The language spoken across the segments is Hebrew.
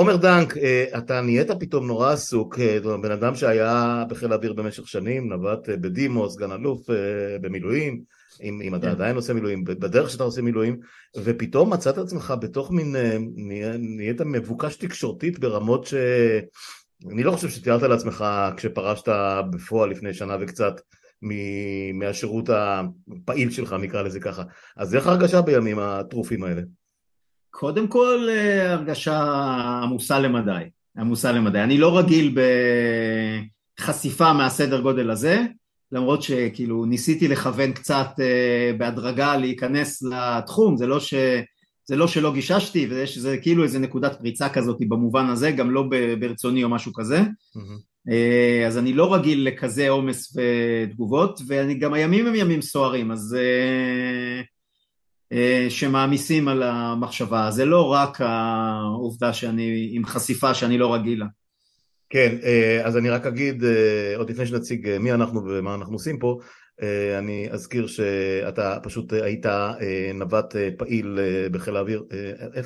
עומר דנק, אתה נהיית פתאום נורא עסוק, בן אדם שהיה בחיל האוויר במשך שנים, נווט בדימוס, סגן אלוף במילואים, אם, אם אתה כן. עדיין עושה מילואים, בדרך שאתה עושה מילואים, ופתאום מצאת עצמך בתוך מין, נהיית מבוקש תקשורתית ברמות ש... אני לא חושב שתיארת לעצמך כשפרשת בפועל לפני שנה וקצת מהשירות הפעיל שלך, נקרא לזה ככה. אז איך הרגשה בימים הטרופים האלה? קודם כל אה, הרגשה עמוסה למדי, עמוסה למדי. אני לא רגיל בחשיפה מהסדר גודל הזה, למרות שכאילו ניסיתי לכוון קצת אה, בהדרגה להיכנס לתחום, זה לא ש... זה לא שלא גיששתי, ויש זה כאילו איזה נקודת פריצה כזאת במובן הזה, גם לא ברצוני או משהו כזה. Mm-hmm. אז אני לא רגיל לכזה עומס ותגובות, וגם הימים הם ימים סוערים, אז שמעמיסים על המחשבה. זה לא רק העובדה שאני עם חשיפה שאני לא רגיל לה. כן, אז אני רק אגיד, עוד לפני שנציג מי אנחנו ומה אנחנו עושים פה, אה, אני אזכיר שאתה פשוט היית אה, נווט אה, פעיל בחיל האוויר,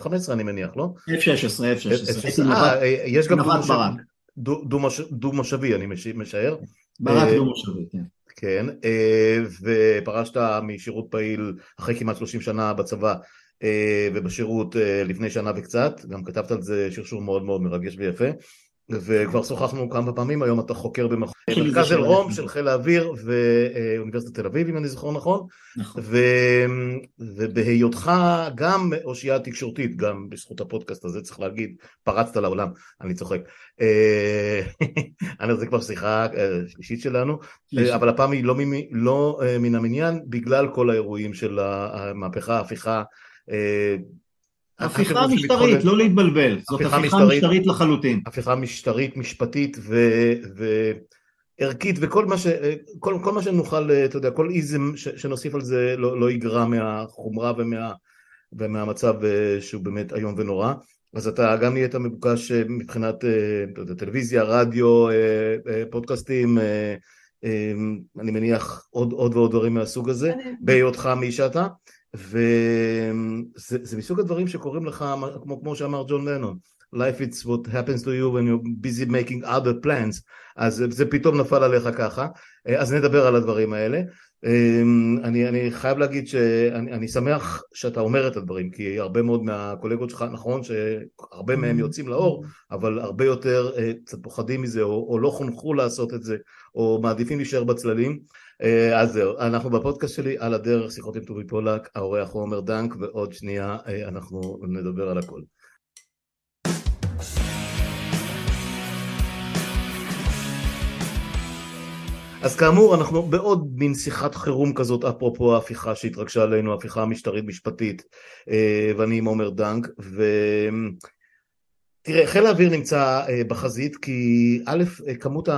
F-15 אני מניח, לא? F-16, F-16. יש גם דו-מושבי, אני משער. ברק דו-מושבי, כן. כן, ופרשת משירות פעיל אחרי כמעט 30 שנה בצבא ובשירות לפני שנה וקצת, גם כתבת על זה שרשור מאוד מאוד מרגש ויפה. וכבר שוחחנו כמה פעמים, היום אתה חוקר במרכז אלרום של חיל האוויר ואוניברסיטת תל אביב אם אני זוכר נכון, נכון. ו... ובהיותך גם אושייה תקשורתית, גם בזכות הפודקאסט הזה צריך להגיד, פרצת לעולם, אני צוחק. אה, זה כבר שיחה אה, שלישית שלנו, אבל הפעם היא לא. לא אה, מן המניין בגלל כל האירועים של המהפכה, ההפיכה הפיכה משטרית, לא להתבלבל, זאת הפיכה משטרית לחלוטין. הפיכה משטרית, משפטית וערכית וכל מה, ש, כל, כל מה שנוכל, אתה יודע, כל איזם שנוסיף על זה לא, לא יגרע מהחומרה ומה, ומהמצב אה, שהוא באמת איום ונורא. אז אתה גם נהיית מבוקש אה, מבחינת טלוויזיה, רדיו, אה, פודקאסטים, אני מניח עוד, עוד ועוד דברים מהסוג הזה, בהיותך מי שאתה. וזה מסוג הדברים שקורים לך, כמו, כמו שאמר ג'ון לנון, life it's what happens to you when you're busy making other plans, אז זה פתאום נפל עליך ככה, אז נדבר על הדברים האלה. אמ, אני, אני חייב להגיד שאני שמח שאתה אומר את הדברים, כי הרבה מאוד מהקולגות שלך, נכון שהרבה מהם יוצאים לאור, אבל הרבה יותר אה, קצת פוחדים מזה, או, או לא חונכו לעשות את זה, או מעדיפים להישאר בצללים. אה, אז זהו, אנחנו בפודקאסט שלי על הדרך, שיחות עם טובי פולק, האורח הוא עומר דנק, ועוד שנייה אה, אנחנו נדבר על הכל. אז כאמור אנחנו בעוד מין שיחת חירום כזאת אפרופו ההפיכה שהתרגשה עלינו, ההפיכה המשטרית משפטית אה, ואני עם עומר דנק ו... תראה, חיל האוויר נמצא אה, בחזית כי א', אה, כמות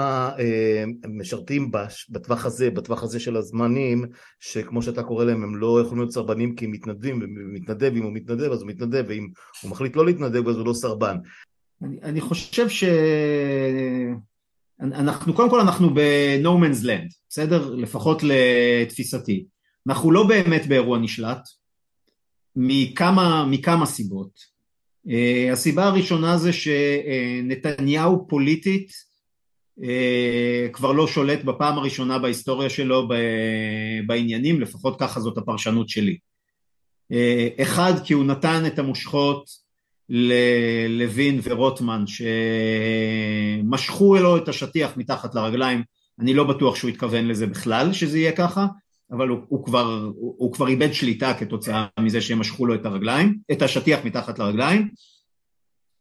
המשרתים בטווח הזה, בטווח הזה של הזמנים, שכמו שאתה קורא להם, הם לא יכולים להיות סרבנים כי הם מתנדבים, ומתנדב, אם הוא מתנדב אז הוא מתנדב, ואם הוא מחליט לא להתנדב אז הוא לא סרבן. אני, אני חושב ש... אנחנו, קודם כל אנחנו ב-No man's land, בסדר? לפחות לתפיסתי. אנחנו לא באמת באירוע נשלט, מכמה, מכמה סיבות. אה, הסיבה הראשונה זה שנתניהו פוליטית אה, כבר לא שולט בפעם הראשונה בהיסטוריה שלו בעניינים, לפחות ככה זאת הפרשנות שלי. אה, אחד, כי הוא נתן את המושכות ללוין ורוטמן שמשכו לו את השטיח מתחת לרגליים, אני לא בטוח שהוא התכוון לזה בכלל שזה יהיה ככה, אבל הוא, הוא, כבר, הוא, הוא כבר איבד שליטה כתוצאה מזה שהם משכו לו את הרגליים, את השטיח מתחת לרגליים.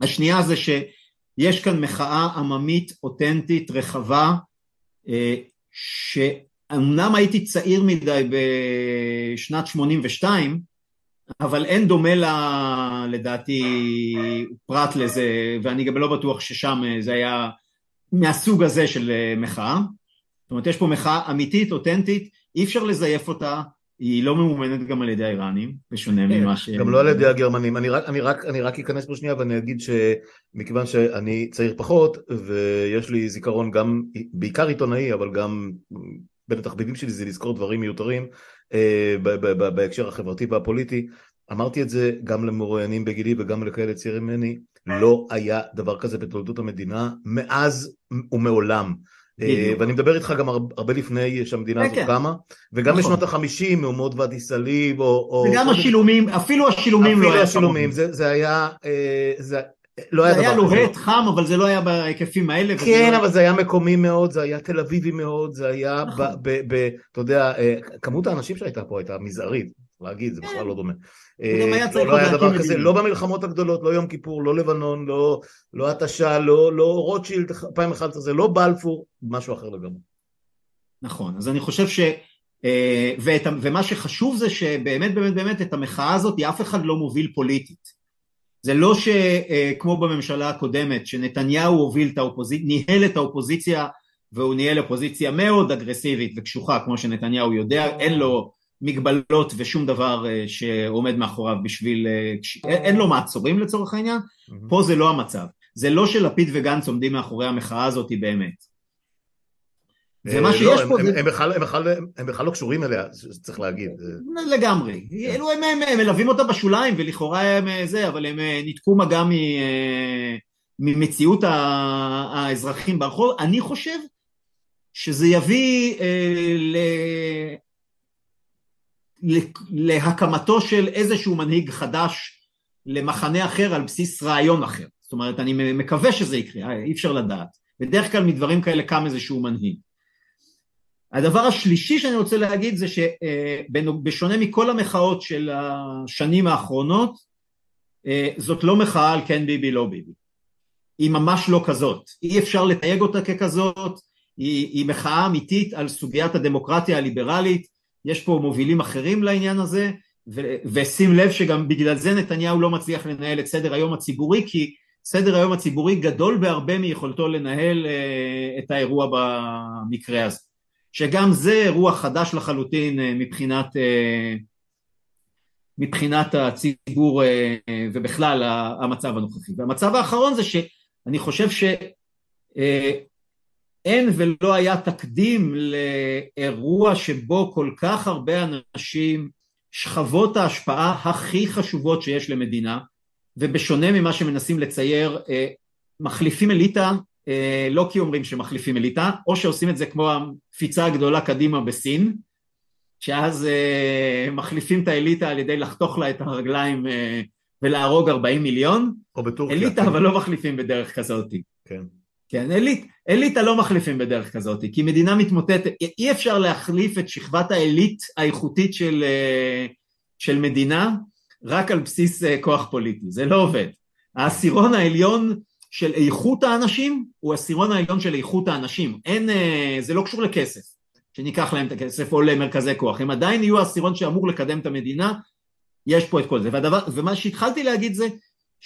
השנייה זה שיש כאן מחאה עממית אותנטית רחבה אה, שאומנם הייתי צעיר מדי בשנת 82 אבל אין דומה לה לדעתי פרט לזה ואני גם לא בטוח ששם זה היה מהסוג הזה של מחאה זאת אומרת יש פה מחאה אמיתית אותנטית אי אפשר לזייף אותה, היא לא ממומנת גם על ידי האיראנים, בשונה כן, ממה ש... גם לא על ידי הגרמנים. אני רק, אני, רק, אני רק אכנס פה שנייה ואני אגיד שמכיוון שאני צעיר פחות, ויש לי זיכרון גם, בעיקר עיתונאי, אבל גם בין התחביבים שלי זה לזכור דברים מיותרים אה, בהקשר החברתי והפוליטי. אמרתי את זה גם למרואיינים בגילי וגם לכאלה צעירים ממני, לא היה דבר כזה בתולדות המדינה מאז ומעולם. אה, ואני מדבר איתך גם הרבה לפני שהמדינה כן, הזאת כן. קמה, וגם נכון. בשנות החמישים, מהומות ואדי סאליב, או... וגם השילומים, אפילו השילומים לא אפילו היה השילומים, כמוהם. זה היה... אה, לא היה זה היה. לוהט חם, אבל זה לא היה בהיקפים האלה. כן, לא- אבל זה היה מקומי מאוד, זה היה תל אביבי מאוד, זה היה, ב, נכון. אתה יודע, אה, כמות האנשים שהייתה פה הייתה מזערית, להגיד, זה בכלל לא דומה. אה, היה לא- צריך לא היה להקים דבר כזה, מדינה. לא במלחמות הגדולות, לא יום כיפור, לא לבנון, לא לא התשה, לא לא רוטשילד 2011, זה לא בלפור, משהו אחר לגמרי. נכון, אז אני חושב ש... אה, ואת, ומה שחשוב זה שבאמת באמת באמת את המחאה הזאת אף אחד לא מוביל פוליטית. זה לא שכמו בממשלה הקודמת שנתניהו הוביל את האופוזיציה, ניהל את האופוזיציה והוא ניהל אופוזיציה מאוד אגרסיבית וקשוחה כמו שנתניהו יודע, אין לו מגבלות ושום דבר אה, שעומד מאחוריו בשביל, אה, אין לו מעצורים לצורך העניין, פה זה לא המצב, זה לא שלפיד וגנץ עומדים מאחורי המחאה הזאת באמת. ומה אה, שיש לא, הם- פה הם- זה- בכלל- לא קשורים אליה, זה צריך להגיד. לגמרי, אלו הם, מלווים אותה בשוליים ולכאורה הם זה, אבל הם ניתקו מגע ממציאות האזרחים ברחוב, אני חושב שזה יביא אה, להקמתו של איזשהו מנהיג חדש למחנה אחר על בסיס רעיון אחר, זאת אומרת אני מקווה שזה יקרה, אי אפשר לדעת, בדרך כלל מדברים כאלה קם איזשהו מנהיג. הדבר השלישי שאני רוצה להגיד זה שבשונה מכל המחאות של השנים האחרונות, זאת לא מחאה על כן ביבי לא ביבי. היא ממש לא כזאת. אי אפשר לתייג אותה ככזאת, היא, היא מחאה אמיתית על סוגיית הדמוקרטיה הליברלית, יש פה מובילים אחרים לעניין הזה, ו- ושים לב שגם בגלל זה נתניהו לא מצליח לנהל את סדר היום הציבורי, כי סדר היום הציבורי גדול בהרבה מיכולתו לנהל אה, את האירוע במקרה הזה. שגם זה אירוע חדש לחלוטין אה, מבחינת, אה, מבחינת הציבור אה, ובכלל המצב הנוכחי. והמצב האחרון זה שאני חושב שאין ולא היה תקדים לאירוע שבו כל כך הרבה אנשים, שכבות ההשפעה הכי חשובות שיש למדינה, ובשונה ממה שמנסים לצייר, אה, מחליפים אליטה אה, לא כי אומרים שמחליפים אליטה, או שעושים את זה כמו הקפיצה הגדולה קדימה בסין, שאז אה, מחליפים את האליטה על ידי לחתוך לה את הרגליים ולהרוג 40 מיליון, או בטורקיה. אליטה אבל לא מחליפים בדרך כזאת. כן. כן, אליט, אליטה לא מחליפים בדרך כזאת, כי מדינה מתמוטטת, אי אפשר להחליף את שכבת העילית האיכותית של, אה, של מדינה רק על בסיס אה, כוח פוליטי, זה לא עובד. העשירון העליון של איכות האנשים הוא העשירון העליון של איכות האנשים, אין, אה, זה לא קשור לכסף, שניקח להם את הכסף או למרכזי כוח, הם עדיין יהיו העשירון שאמור לקדם את המדינה, יש פה את כל זה, והדבר, ומה שהתחלתי להגיד זה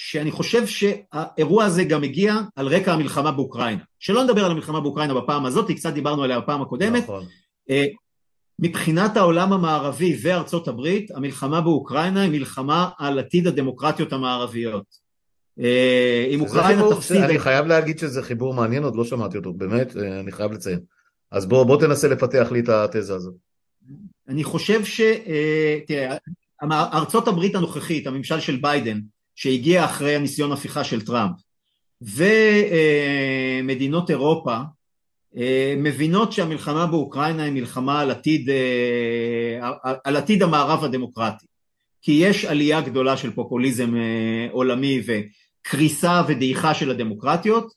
שאני חושב שהאירוע הזה גם הגיע על רקע המלחמה באוקראינה. שלא נדבר על המלחמה באוקראינה בפעם הזאת, כי קצת דיברנו עליה בפעם הקודמת. נכון. אה, מבחינת העולם המערבי וארצות הברית, המלחמה באוקראינה היא מלחמה על עתיד הדמוקרטיות המערביות. אה, אם אוקראינה תפסיד... אני חייב להגיד שזה חיבור מעניין, עוד לא שמעתי אותו, באמת, אה, אני חייב לציין. אז בוא בוא תנסה לפתח לי את התזה הזאת. אני חושב ש... אה, תראה, ארצות הברית הנוכחית, הממשל של ביידן, שהגיע אחרי הניסיון הפיכה של טראמפ, ומדינות אירופה, אה, מבינות שהמלחמה באוקראינה היא מלחמה על עתיד, אה, על עתיד המערב הדמוקרטי. כי יש עלייה גדולה של פופוליזם אה, עולמי וקריסה ודעיכה של הדמוקרטיות,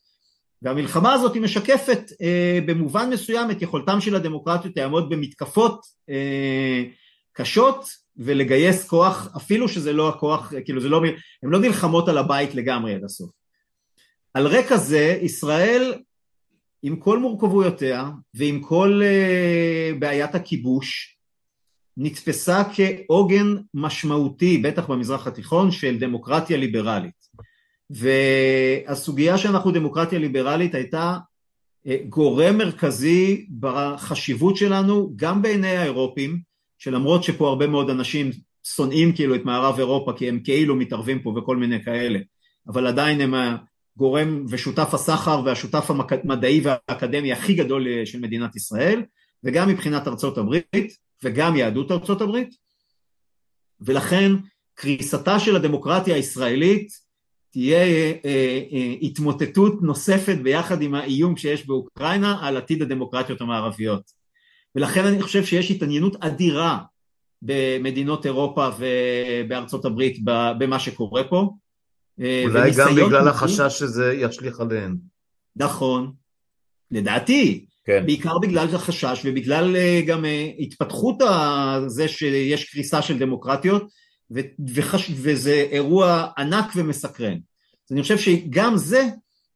והמלחמה הזאת היא משקפת אה, במובן מסוים את יכולתם של הדמוקרטיות לעמוד במתקפות אה, קשות ולגייס כוח, אפילו שזה לא הכוח, כאילו זה לא, הן לא נלחמות על הבית לגמרי עד הסוף. על רקע זה ישראל עם כל מורכבויותיה ועם כל uh, בעיית הכיבוש נתפסה כעוגן משמעותי, בטח במזרח התיכון, של דמוקרטיה ליברלית. והסוגיה שאנחנו דמוקרטיה ליברלית הייתה uh, גורם מרכזי בחשיבות שלנו גם בעיני האירופים, שלמרות שפה הרבה מאוד אנשים שונאים כאילו את מערב אירופה כי הם כאילו מתערבים פה וכל מיני כאלה, אבל עדיין הם הגורם ושותף הסחר והשותף המדעי והאקדמי הכי גדול של מדינת ישראל, וגם מבחינת ארצות הברית וגם יהדות ארצות הברית, ולכן קריסתה של הדמוקרטיה הישראלית תהיה אה, אה, התמוטטות נוספת ביחד עם האיום שיש באוקראינה על עתיד הדמוקרטיות המערביות. ולכן אני חושב שיש התעניינות אדירה במדינות אירופה ובארצות הברית במה שקורה פה. אולי גם בגלל החשש שזה ישליך עליהן. נכון, לדעתי, כן. בעיקר בגלל החשש ובגלל גם התפתחות זה שיש קריסה של דמוקרטיות וחש... וזה אירוע ענק ומסקרן. אז אני חושב שגם זה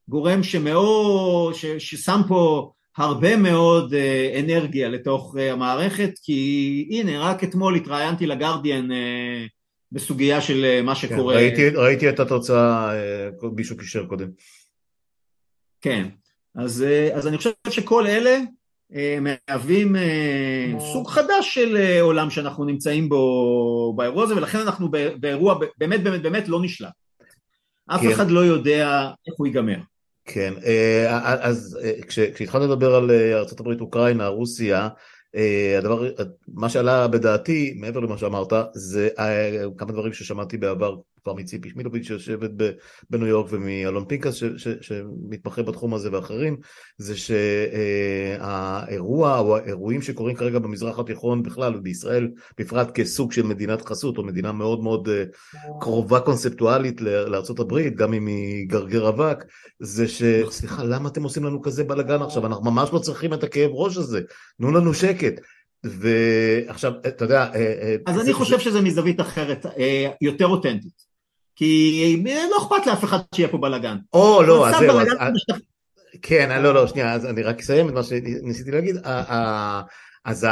גורם שמאוד, ש... ששם פה הרבה מאוד אה, אנרגיה לתוך אה, המערכת, כי הנה, רק אתמול התראיינתי לגרדיאן אה, בסוגיה של מה כן, שקורה. כן, ראיתי, ראיתי את התוצאה, מישהו קישר קודם. כן, אז, אז אני חושב שכל אלה מהווים סוג חדש של עולם שאנחנו נמצאים בו באירוע הזה ולכן אנחנו באירוע באמת באמת באמת לא נשלט. אף כן. אחד לא יודע איך הוא ייגמר. כן, אז כשהתחלת לדבר על ארה"ב, אוקראינה, רוסיה, הדבר, מה שעלה בדעתי, מעבר למה שאמרת, זה כמה דברים ששמעתי בעבר כבר מציפי שמילוביץ' שיושבת בניו יורק ומאלון פינקס שמתמחה בתחום הזה ואחרים, זה שהאירוע או האירועים שקורים כרגע במזרח התיכון בכלל ובישראל בפרט כסוג של מדינת חסות או מדינה מאוד מאוד אה, קרובה קונספטואלית לארה"ב, גם אם היא גרגר אבק, זה ש... סליחה, למה אתם עושים לנו כזה בלאגן עכשיו? אנחנו ממש לא צריכים את הכאב ראש הזה, תנו לנו שקט. ועכשיו, אתה יודע... אה, אה, אז אני חושב שזה מזווית אחרת, יותר אותנטית. כי לא אכפת לאף אחד שיהיה פה בלאגן. או, לא, אז זהו, אז... כן, לא, לא, שנייה, אז אני רק אסיים את מה שניסיתי להגיד. אז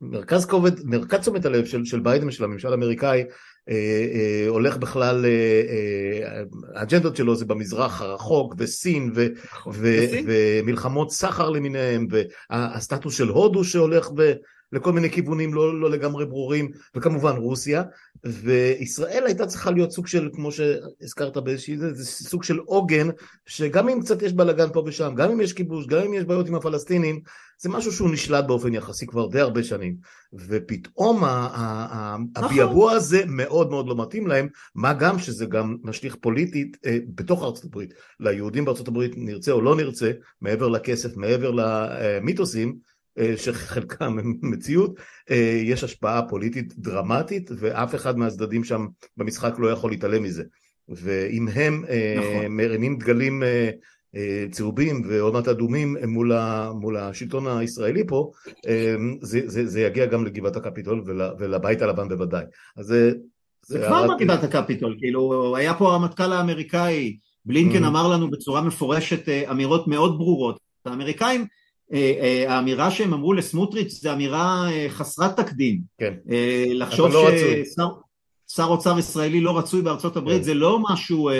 מרכז כובד, מרכז תשומת הלב של, של ביידן, של הממשל האמריקאי, אה, אה, הולך בכלל, אה, האג'נדות שלו זה במזרח הרחוק, וסין, ו, ו, ומלחמות סחר למיניהם, והסטטוס של הודו שהולך ב... לכל מיני כיוונים לא, לא לגמרי ברורים, וכמובן רוסיה, וישראל הייתה צריכה להיות סוג של, כמו שהזכרת באיזושהי, זה, זה סוג של עוגן, שגם אם קצת יש בלאגן פה ושם, גם אם יש כיבוש, גם אם יש בעיות עם הפלסטינים, זה משהו שהוא נשלט באופן יחסי כבר די הרבה שנים, ופתאום נכון. הביאבוע הזה מאוד מאוד לא מתאים להם, מה גם שזה גם משליך פוליטית אה, בתוך ארצות הברית, ליהודים בארצות הברית נרצה או לא נרצה, מעבר לכסף, מעבר למיתוסים, שחלקם הם מציאות, אה, יש השפעה פוליטית דרמטית ואף אחד מהצדדים שם במשחק לא יכול להתעלם מזה. ואם הם אה, נכון. מרימים דגלים צהובים ועוד מעט אדומים מול, ה, מול השלטון הישראלי פה, זה, זה, זה יגיע גם לגבעת הקפיטול ול, ולבית הלבן בוודאי. אז זה... זה כבר בגבעת הקפיטול, כאילו היה פה הרמטכ"ל האמריקאי, בלינקן mm-hmm. אמר לנו בצורה מפורשת אמירות מאוד ברורות. האמריקאים אה, אה, האמירה שהם אמרו לסמוטריץ' זה אמירה אה, חסרת תקדים. כן. לחשוב לא ששר אוצר ישראלי לא רצוי בארצות הברית כן. זה לא משהו...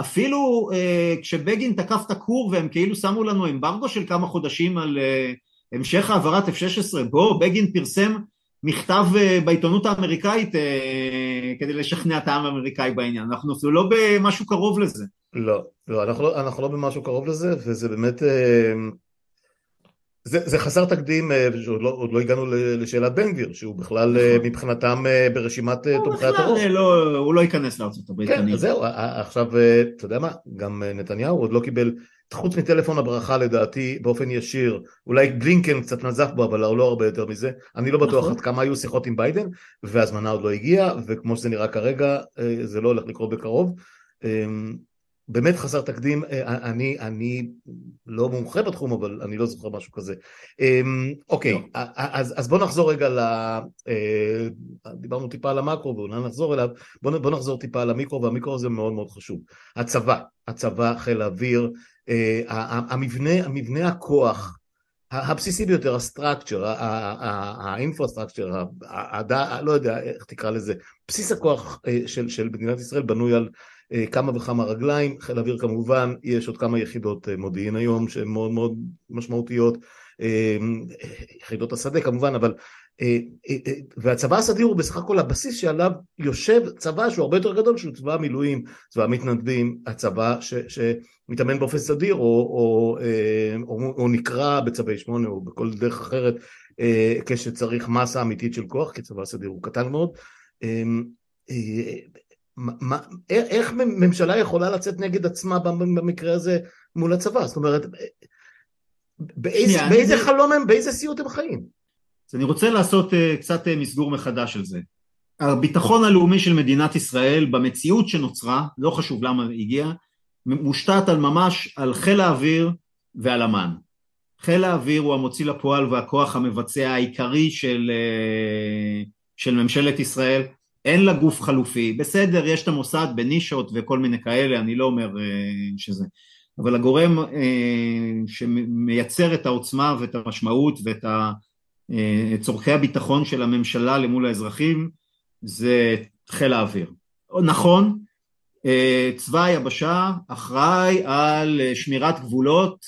אפילו כשבגין תקף את הכור והם כאילו שמו לנו אמברגו של כמה חודשים על המשך העברת F-16, בוא, בגין פרסם מכתב בעיתונות האמריקאית כדי לשכנע את העם האמריקאי בעניין, אנחנו אפילו לא במשהו קרוב לזה. לא, לא, אנחנו לא, אנחנו לא במשהו קרוב לזה, וזה באמת... אה, זה, זה חסר תקדים, אה, עוד לא, לא הגענו לשאלת בן גביר, שהוא בכלל אה, נכון. מבחינתם ברשימת תומכי הטרור. לא, הוא לא ייכנס לארצות הברית. כן, אז זהו, עכשיו, אתה יודע מה, גם נתניהו עוד לא קיבל, חוץ מטלפון הברכה לדעתי, באופן ישיר, אולי בלינקן קצת נזף בו, אבל לא הרבה יותר מזה, אני לא בטוח נכון. עד כמה היו שיחות עם ביידן, והזמנה עוד לא הגיעה, וכמו שזה נראה כרגע, זה לא הולך לקרות בקרוב. באמת חסר תקדים, אה, אני, אני לא מומחה בתחום אבל אני לא זוכר משהו כזה. אמ, אוקיי, לא. אז, אז בוא נחזור רגע ל... אה, דיברנו טיפה על המקרו ואולי נחזור אליו, בוא, בוא נחזור טיפה על המיקרו והמיקרו הזה מאוד מאוד חשוב. הצבא, הצבא, חיל האוויר, אה, המבנה, המבנה הכוח הבסיסי ביותר, ה structure, ה infrastructure, לא יודע איך תקרא לזה, בסיס הכוח של, של מדינת ישראל בנוי על כמה וכמה רגליים, חיל אוויר כמובן, יש עוד כמה יחידות אה, מודיעין היום שהן מאוד מאוד משמעותיות, אה, יחידות השדה כמובן, אבל והצבא הסדיר הוא בסך הכל הבסיס שעליו יושב צבא שהוא הרבה יותר גדול שהוא צבא המילואים, צבא המתנדבים, הצבא ש, שמתאמן באופן סדיר או, או, או, או נקרא בצווי שמונה או בכל דרך אחרת כשצריך מסה אמיתית של כוח כי צבא הסדיר הוא קטן מאוד מה, איך ממשלה יכולה לצאת נגד עצמה במקרה הזה מול הצבא? זאת אומרת, באיזה, שנייה, באיזה אני... חלום הם, באיזה סיוט הם חיים? אז אני רוצה לעשות uh, קצת uh, מסגור מחדש על זה. הביטחון הלאומי של מדינת ישראל במציאות שנוצרה, לא חשוב למה הגיע, מושתת על ממש על חיל האוויר ועל אמ"ן. חיל האוויר הוא המוציא לפועל והכוח המבצע העיקרי של, uh, של ממשלת ישראל, אין לה גוף חלופי, בסדר, יש את המוסד בנישות וכל מיני כאלה, אני לא אומר uh, שזה, אבל הגורם uh, שמייצר את העוצמה ואת המשמעות ואת. אה, צורכי הביטחון של הממשלה למול האזרחים זה חיל האוויר. נכון, אה, צבא היבשה אחראי על שמירת גבולות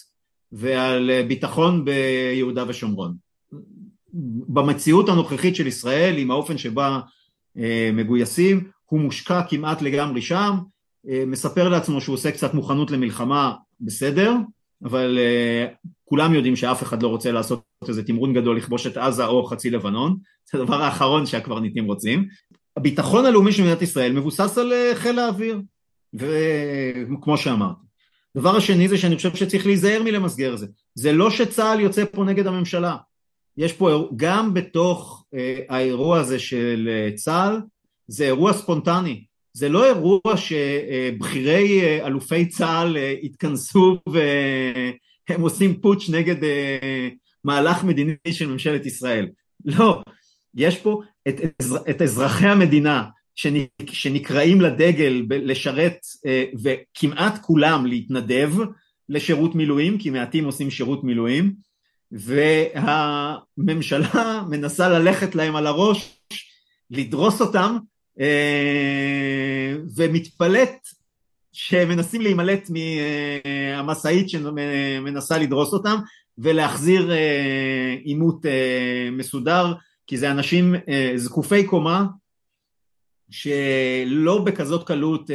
ועל ביטחון ביהודה ושומרון. במציאות הנוכחית של ישראל עם האופן שבה אה, מגויסים הוא מושקע כמעט לגמרי שם, מספר לעצמו שהוא עושה קצת מוכנות למלחמה בסדר, אבל uh, כולם יודעים שאף אחד לא רוצה לעשות איזה תמרון גדול לכבוש את עזה או חצי לבנון, זה הדבר האחרון שהקברניטים רוצים. הביטחון הלאומי של מדינת ישראל מבוסס על חיל האוויר, וכמו שאמרתי. הדבר השני זה שאני חושב שצריך להיזהר מלמסגר את זה. זה לא שצה"ל יוצא פה נגד הממשלה. יש פה גם בתוך uh, האירוע הזה של uh, צה"ל, זה אירוע ספונטני. זה לא אירוע שבכירי אה, אלופי צה"ל אה, התכנסו והם עושים פוטש נגד אה, מהלך מדיני של ממשלת ישראל. לא, יש פה את, את אזרחי המדינה שנקראים לדגל לשרת וכמעט כולם להתנדב לשירות מילואים, כי מעטים עושים שירות מילואים, והממשלה מנסה ללכת להם על הראש, לדרוס אותם אה, ומתפלט שמנסים להימלט מהמשאית שמנסה לדרוס אותם ולהחזיר אה, עימות אה, מסודר כי זה אנשים זקופי קומה שלא בכזאת קלות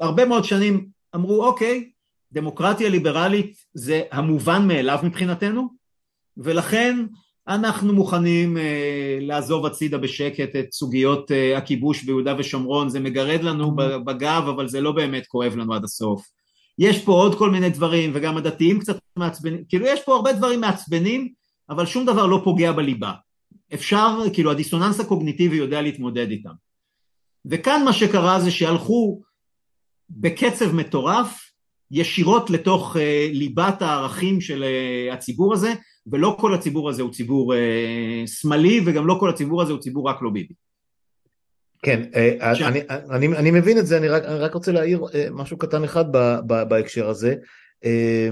הרבה מאוד שנים אמרו אוקיי דמוקרטיה ליברלית זה המובן מאליו מבחינתנו ולכן אנחנו מוכנים אה, לעזוב הצידה בשקט את סוגיות אה, הכיבוש ביהודה ושומרון, זה מגרד לנו בגב אבל זה לא באמת כואב לנו עד הסוף. יש פה עוד כל מיני דברים וגם הדתיים קצת מעצבנים, כאילו יש פה הרבה דברים מעצבנים אבל שום דבר לא פוגע בליבה. אפשר, כאילו הדיסוננס הקוגניטיבי יודע להתמודד איתם. וכאן מה שקרה זה שהלכו בקצב מטורף ישירות לתוך אה, ליבת הערכים של אה, הציבור הזה ולא כל הציבור הזה הוא ציבור אה, שמאלי וגם לא כל הציבור הזה הוא ציבור רק לא ביבי. כן, ש... אני, אני, אני מבין את זה, אני רק, אני רק רוצה להעיר משהו קטן אחד ב, ב, בהקשר הזה. אה,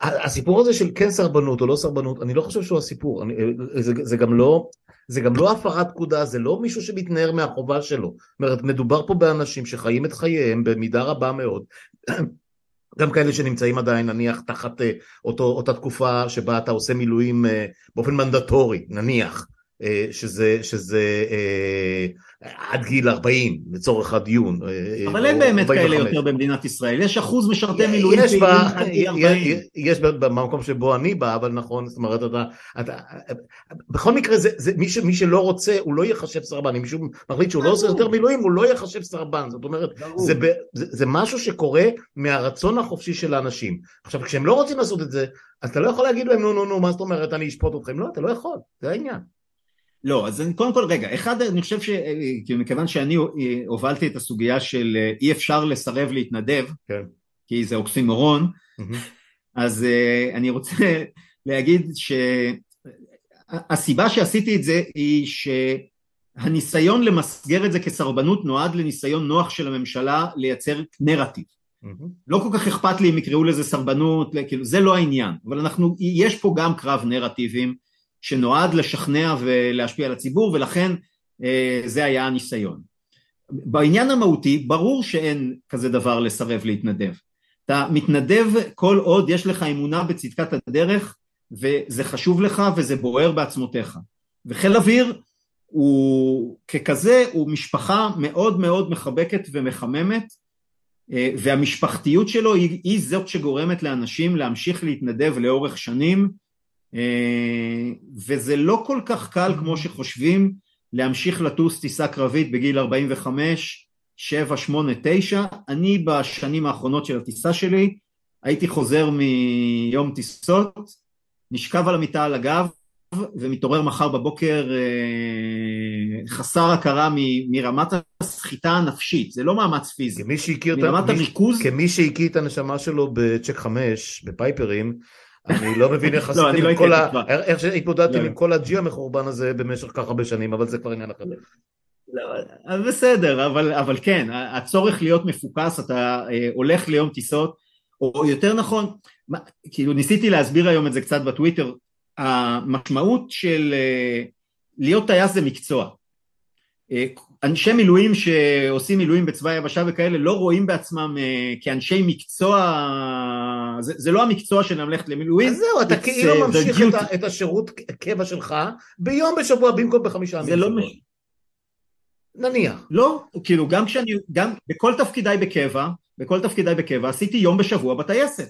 הסיפור הזה של כן סרבנות או לא סרבנות, אני לא חושב שהוא הסיפור, אני, זה, זה גם לא, זה גם לא הפרת פקודה, זה לא מישהו שמתנער מהחובה שלו. זאת אומרת, מדובר פה באנשים שחיים את חייהם במידה רבה מאוד, גם כאלה שנמצאים עדיין נניח תחת אה, אותו, אותה תקופה שבה אתה עושה מילואים אה, באופן מנדטורי, נניח, שזה, שזה עד גיל 40 לצורך הדיון. אבל אין באמת 45. כאלה יותר במדינת ישראל, יש אחוז משרתי מילואים יש, בה, יש, יש במקום שבו אני בא, אבל נכון, זאת אומרת, אתה, אתה, בכל מקרה זה, זה מי, ש, מי שלא רוצה הוא לא יחשב סרבן, אם מישהו מחליט שהוא לא עושה יותר מילואים הוא לא יחשב סרבן, זאת אומרת, זה, זה, זה משהו שקורה מהרצון החופשי של האנשים. עכשיו כשהם לא רוצים לעשות את זה, אז אתה לא יכול להגיד להם נו נו נו מה זאת אומרת אני אשפוט אתכם, לא אתה לא יכול, זה העניין. לא, אז אני, קודם כל רגע, אחד אני חושב שמכיוון שאני הובלתי את הסוגיה של אה, אי אפשר לסרב להתנדב, כן. כי זה אוקסימורון, mm-hmm. אז אני רוצה להגיד שהסיבה שעשיתי את זה היא שהניסיון למסגר את זה כסרבנות נועד לניסיון נוח של הממשלה לייצר נרטיב. Mm-hmm. לא כל כך אכפת לי אם יקראו לזה סרבנות, כאילו זה לא העניין, אבל אנחנו, יש פה גם קרב נרטיבים שנועד לשכנע ולהשפיע על הציבור ולכן אה, זה היה הניסיון. בעניין המהותי ברור שאין כזה דבר לסרב להתנדב. אתה מתנדב כל עוד יש לך אמונה בצדקת הדרך וזה חשוב לך וזה בוער בעצמותיך. וחיל אוויר הוא ככזה הוא משפחה מאוד מאוד מחבקת ומחממת אה, והמשפחתיות שלו היא, היא זאת שגורמת לאנשים להמשיך להתנדב לאורך שנים וזה לא כל כך קל כמו שחושבים להמשיך לטוס טיסה קרבית בגיל 45, 7, 8, 9. אני בשנים האחרונות של הטיסה שלי הייתי חוזר מיום טיסות, נשכב על המיטה על הגב ומתעורר מחר בבוקר אה, חסר הכרה מרמת הסחיטה הנפשית, זה לא מאמץ פיזי. כמי שהכיר מרמת הריכוז... כמי שהכיר את הנשמה שלו בצ'ק 5, בפייפרים, אני לא מבין איך לא, עשיתם לא את כל ה... איך שהתמודדתם לא. עם כל הג'י המחורבן הזה במשך כך הרבה שנים, אבל זה כבר עניין אחר. לא, בסדר, אבל, אבל כן, הצורך להיות מפוקס, אתה אה, הולך ליום טיסות, או יותר נכון, כאילו ניסיתי להסביר היום את זה קצת בטוויטר, המשמעות של אה, להיות טייס זה מקצוע. אה, אנשי מילואים שעושים מילואים בצבא היבשה וכאלה לא רואים בעצמם אה, כאנשי מקצוע, זה, זה לא המקצוע שלהם ללכת למילואים. אז זהו, אתה כאילו ממשיך את, את השירות קבע שלך ביום בשבוע במקום בחמישה ימים. זה לא מש... נניח. לא, כאילו גם כשאני, גם בכל תפקידיי בקבע, בכל תפקידיי בקבע עשיתי יום בשבוע בטייסת.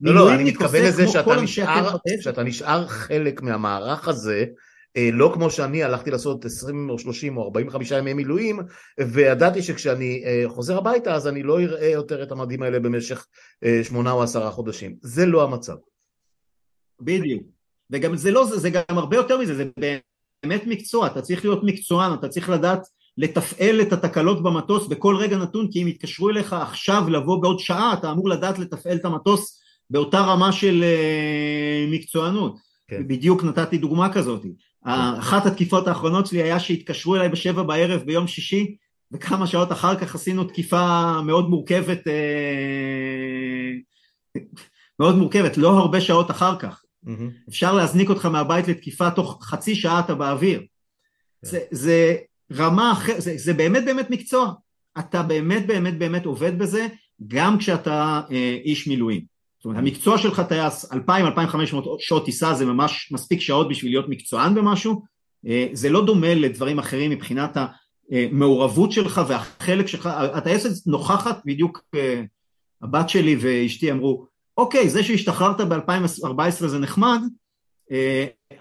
לא, לא, אני מתכוון לזה שאתה נשאר, שאתה נשאר חלק מהמערך הזה, אה, לא כמו שאני הלכתי לעשות 20 או 30 או 45 ימי מילואים, וידעתי שכשאני אה, חוזר הביתה אז אני לא אראה יותר את המדים האלה במשך אה, שמונה או עשרה חודשים. זה לא המצב. בדיוק. וגם זה לא, זה, זה גם הרבה יותר מזה, זה באמת מקצוע, אתה צריך להיות מקצוען, אתה צריך לדעת לתפעל את התקלות במטוס בכל רגע נתון, כי אם יתקשרו אליך עכשיו לבוא בעוד שעה, אתה אמור לדעת לתפעל את המטוס באותה רמה של מקצוענות. כן. בדיוק נתתי דוגמה כזאת. אחת התקיפות האחרונות שלי היה שהתקשרו אליי בשבע בערב ביום שישי, וכמה שעות אחר כך עשינו תקיפה מאוד מורכבת, uh, מאוד מורכבת, לא הרבה שעות אחר כך. Mm-hmm. אפשר להזניק אותך מהבית לתקיפה תוך חצי שעה אתה באוויר. כן. זה, זה רמה אחרת, זה, זה באמת באמת מקצוע. אתה באמת באמת באמת עובד בזה, גם כשאתה אה, איש מילואים. זאת אומרת, המקצוע שלך טייס 2,000-2,500 שעות טיסה זה ממש מספיק שעות בשביל להיות מקצוען במשהו, אה, זה לא דומה לדברים אחרים מבחינת המעורבות שלך והחלק שלך, הטייסת נוכחת בדיוק, אה, הבת שלי ואשתי אמרו, אוקיי, זה שהשתחררת ב-2014 זה נחמד,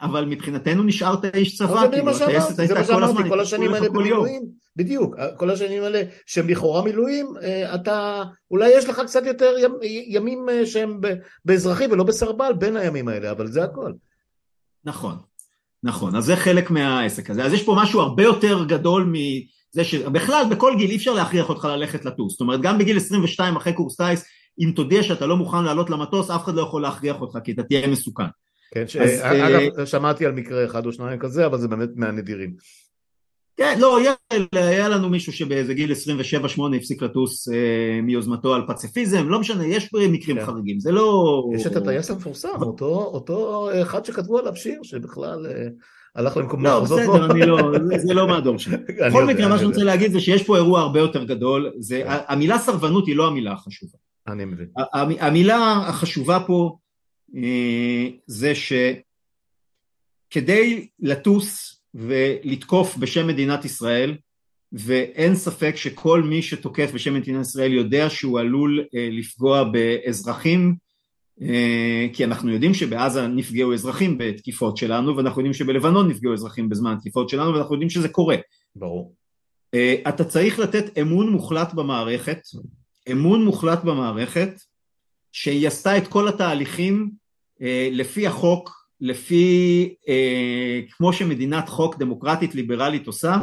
אבל מבחינתנו נשארת איש צבא, כאילו הטייסת הייתה כל הזמן, כל השנים האלה במילואים, בדיוק, כל השנים האלה שהם לכאורה מילואים, אה, אתה, אולי יש לך קצת יותר ימים אה, שהם באזרחי ולא בסרבל בין הימים האלה, אבל זה הכל. נכון, נכון, אז זה חלק מהעסק הזה, אז יש פה משהו הרבה יותר גדול מזה שבכלל בכל גיל אי אפשר להכריח אותך ללכת לטוס, זאת אומרת גם בגיל 22 אחרי קורס טייס, אם תודיע שאתה לא מוכן לעלות למטוס, אף אחד לא יכול להכריח אותך כי אתה תהיה מסוכן. כן, ש... אז, אגב, uh... שמעתי על מקרה אחד או שניים כזה, אבל זה באמת מהנדירים. כן, לא, היה, היה לנו מישהו שבאיזה גיל 27-8 הפסיק לטוס אה, מיוזמתו על פציפיזם, לא משנה, יש מקרים כן. חריגים, זה לא... יש את הטייס המפורסם, אותו, אותו אחד שכתבו עליו שיר, שבכלל אה, הלך למקום... לא, בסדר, אני לא, זה, זה לא מהדור שלי. בכל מקרה, מה שאני רוצה להגיד זה שיש פה אירוע הרבה יותר גדול, זה, כן. המילה סרבנות היא לא המילה החשובה. אני מבין. המילה החשובה פה אה, זה שכדי לטוס ולתקוף בשם מדינת ישראל ואין ספק שכל מי שתוקף בשם מדינת ישראל יודע שהוא עלול אה, לפגוע באזרחים אה, כי אנחנו יודעים שבעזה נפגעו אזרחים בתקיפות שלנו ואנחנו יודעים שבלבנון נפגעו אזרחים בזמן התקיפות שלנו ואנחנו יודעים שזה קורה. ברור. אתה צריך לתת אמון מוחלט במערכת, אמון מוחלט במערכת שהיא עשתה את כל התהליכים אה, לפי החוק, לפי אה, כמו שמדינת חוק דמוקרטית ליברלית עושה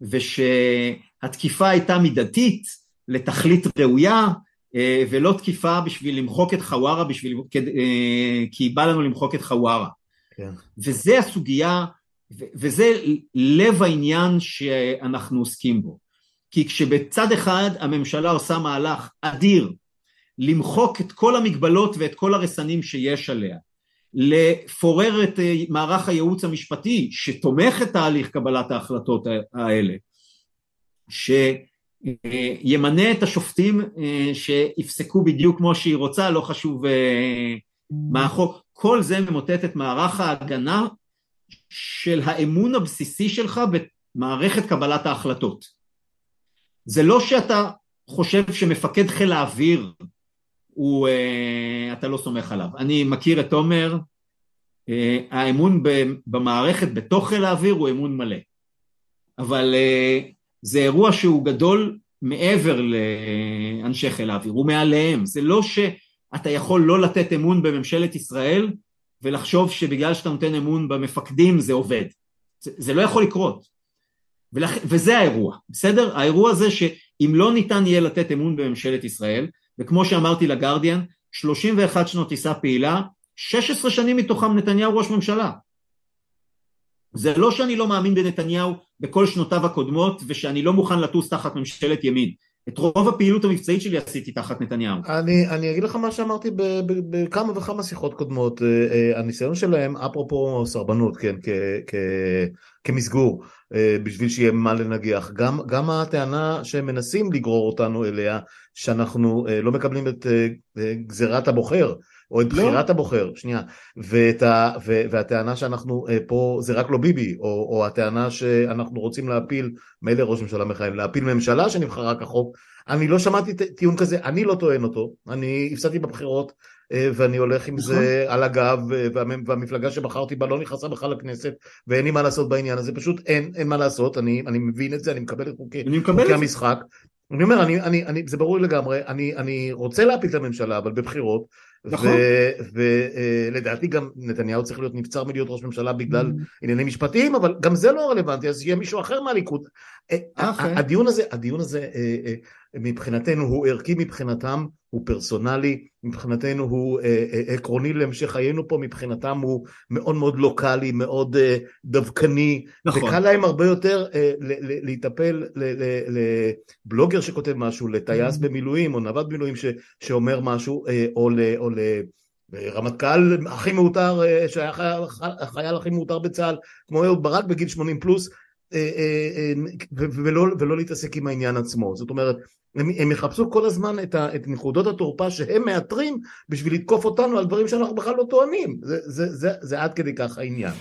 ושהתקיפה הייתה מידתית לתכלית ראויה אה, ולא תקיפה בשביל למחוק את חווארה בשביל, כי בא לנו למחוק את חווארה כן. וזה הסוגיה וזה לב העניין שאנחנו עוסקים בו כי כשבצד אחד הממשלה עושה מהלך אדיר למחוק את כל המגבלות ואת כל הרסנים שיש עליה, לפורר את אה, מערך הייעוץ המשפטי שתומך את תהליך קבלת ההחלטות האלה, שימנה את השופטים אה, שיפסקו בדיוק כמו שהיא רוצה, לא חשוב אה, מה החוק, כל זה ממוטט את מערך ההגנה של האמון הבסיסי שלך במערכת קבלת ההחלטות. זה לא שאתה חושב שמפקד חיל האוויר הוא, אה, אתה לא סומך עליו. אני מכיר את עומר, אה, האמון במערכת בתוך חיל האוויר הוא אמון מלא. אבל זה אירוע שהוא גדול מעבר לאנשי חיל האוויר, הוא מעליהם, זה לא שאתה יכול לא לתת אמון בממשלת ישראל ולחשוב שבגלל שאתה נותן אמון במפקדים זה עובד, זה, זה לא יכול לקרות, ולכ... וזה האירוע, בסדר? האירוע זה שאם לא ניתן יהיה לתת אמון בממשלת ישראל, וכמו שאמרתי לגרדיאן, 31 שנות טיסה פעילה, 16 שנים מתוכם נתניהו ראש ממשלה. זה לא שאני לא מאמין בנתניהו בכל שנותיו הקודמות ושאני לא מוכן לטוס תחת ממשלת ימין. את רוב הפעילות המבצעית שלי עשיתי תחת נתניהו. אני, אני אגיד לך מה שאמרתי בכמה וכמה שיחות קודמות, אה, אה, הניסיון שלהם, אפרופו סרבנות, כן, כמסגור, אה, בשביל שיהיה מה לנגח, גם, גם הטענה שהם מנסים לגרור אותנו אליה, שאנחנו לא מקבלים את גזירת הבוחר, או את לא. בחירת לא. הבוחר, שנייה, ואת ה, ו, והטענה שאנחנו פה זה רק לא ביבי, או, או הטענה שאנחנו רוצים להפיל, מילא ראש ממשלה מכהן, להפיל ממשלה שנבחרה כחוק, אני לא שמעתי טיעון כזה, אני לא טוען אותו, אני הפסדתי בבחירות ואני הולך עם נכון. זה על הגב והמפלגה שבחרתי בה לא נכנסה בכלל לכנסת ואין לי מה לעשות בעניין הזה, פשוט אין, אין מה לעשות, אני, אני מבין את זה, אני מקבל את חוקי, חוקי המשחק אני אומר, אני, אני, אני, זה ברור לגמרי, אני, אני רוצה להפיל את הממשלה, אבל בבחירות, נכון. ולדעתי גם נתניהו צריך להיות נבצר מלהיות ראש ממשלה בגלל mm-hmm. עניינים משפטיים, אבל גם זה לא רלוונטי, אז יהיה מישהו אחר מהליכוד. אה, אוקיי. הדיון הזה, הדיון הזה אה, אה, מבחינתנו הוא ערכי מבחינתם, הוא פרסונלי, מבחינתנו הוא עקרוני להמשך חיינו פה, מבחינתם הוא מאוד מאוד לוקאלי, מאוד דווקני, נכון. וקל להם הרבה יותר להיטפל לבלוגר שכותב משהו, לטייס mm-hmm. במילואים או נווט במילואים שאומר משהו, או לרמטכ"ל הכי מעוטר, שהיה החייל הכי מעוטר בצה"ל, כמו אהוד ברק בגיל 80 פלוס, אה, אה, אה, ולא, ולא להתעסק עם העניין עצמו. זאת אומרת, הם, הם יחפשו כל הזמן את, ה, את נקודות התורפה שהם מאתרים בשביל לתקוף אותנו על דברים שאנחנו בכלל לא טוענים. זה, זה, זה, זה עד כדי כך העניין.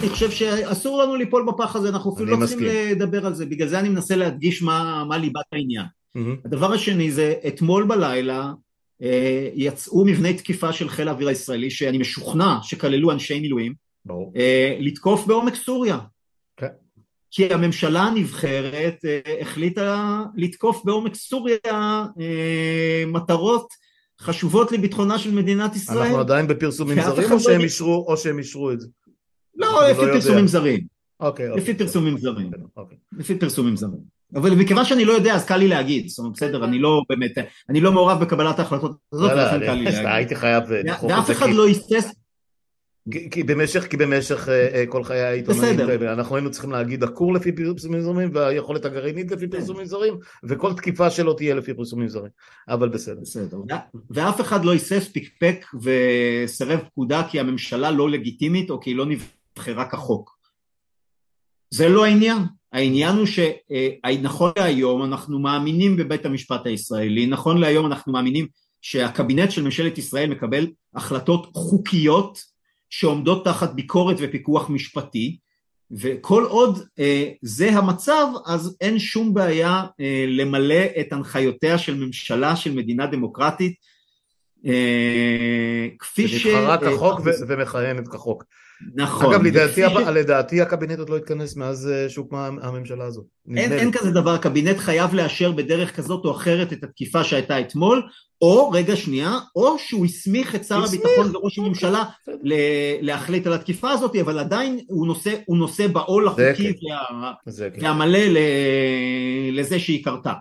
אני חושב שאסור לנו ליפול בפח הזה, אנחנו אפילו לא צריכים לדבר על זה, בגלל זה אני מנסה להדגיש מה, מה ליבת העניין. Mm-hmm. הדבר השני זה, אתמול בלילה אה, יצאו מבני תקיפה של חיל האוויר הישראלי שאני משוכנע שכללו אנשי מילואים ברור. אה, לתקוף בעומק סוריה. כן. כי הממשלה הנבחרת אה, החליטה לתקוף בעומק סוריה מטרות חשובות לביטחונה של מדינת ישראל. אנחנו עדיין בפרסומים זרים או שהם, לא... אישרו, או שהם אישרו את זה? לא, לפי לא פרסומים. זרים. אוקיי, אוקיי. לפי פרסומים זרים. אוקיי. לפי פרסומים זרים. אבל מכיוון שאני לא יודע אז קל לי להגיד, זאת אומרת בסדר, אני לא באמת, אני לא מעורב בקבלת ההחלטות הזאת, לא, ולכן קל לי להגיד. הייתי חייב ואף אחד לא היסס... כי במשך, כי במשך אה, אה, כל חיי העיתונאים, אנחנו היינו צריכים להגיד הכור לפי פרסומים זרים והיכולת הגרעינית לפי פרסומים זרים וכל תקיפה שלו תהיה לפי פרסומים זרים, אבל בסדר. בסדר. ואף אחד לא היסס, פקפק וסרב פקודה כי הממשלה לא לגיטימית או כי היא לא נבחרה כחוק. זה לא העניין. העניין הוא שנכון להיום אנחנו מאמינים בבית המשפט הישראלי, נכון להיום אנחנו מאמינים שהקבינט של ממשלת ישראל מקבל החלטות חוקיות שעומדות תחת ביקורת ופיקוח משפטי וכל עוד אה, זה המצב אז אין שום בעיה אה, למלא את הנחיותיה של ממשלה של מדינה דמוקרטית אה, כפי ש... שנבחרה כחוק אה, ומכהנת כחוק נכון. אגב, לדעתי. לדעתי הקבינט עוד לא התכנס מאז אה, שהוקמה הממשלה הזאת. אין, אין כזה דבר, הקבינט חייב לאשר בדרך כזאת או אחרת את התקיפה שהייתה אתמול, או, רגע שנייה, או שהוא הסמיך את שר הביטחון וראש אוקיי, הממשלה להחליט על התקיפה הזאת, אבל עדיין הוא נושא, הוא נושא בעול החוקי כן. וה, כן. והמלא לזה שהיא קרתה.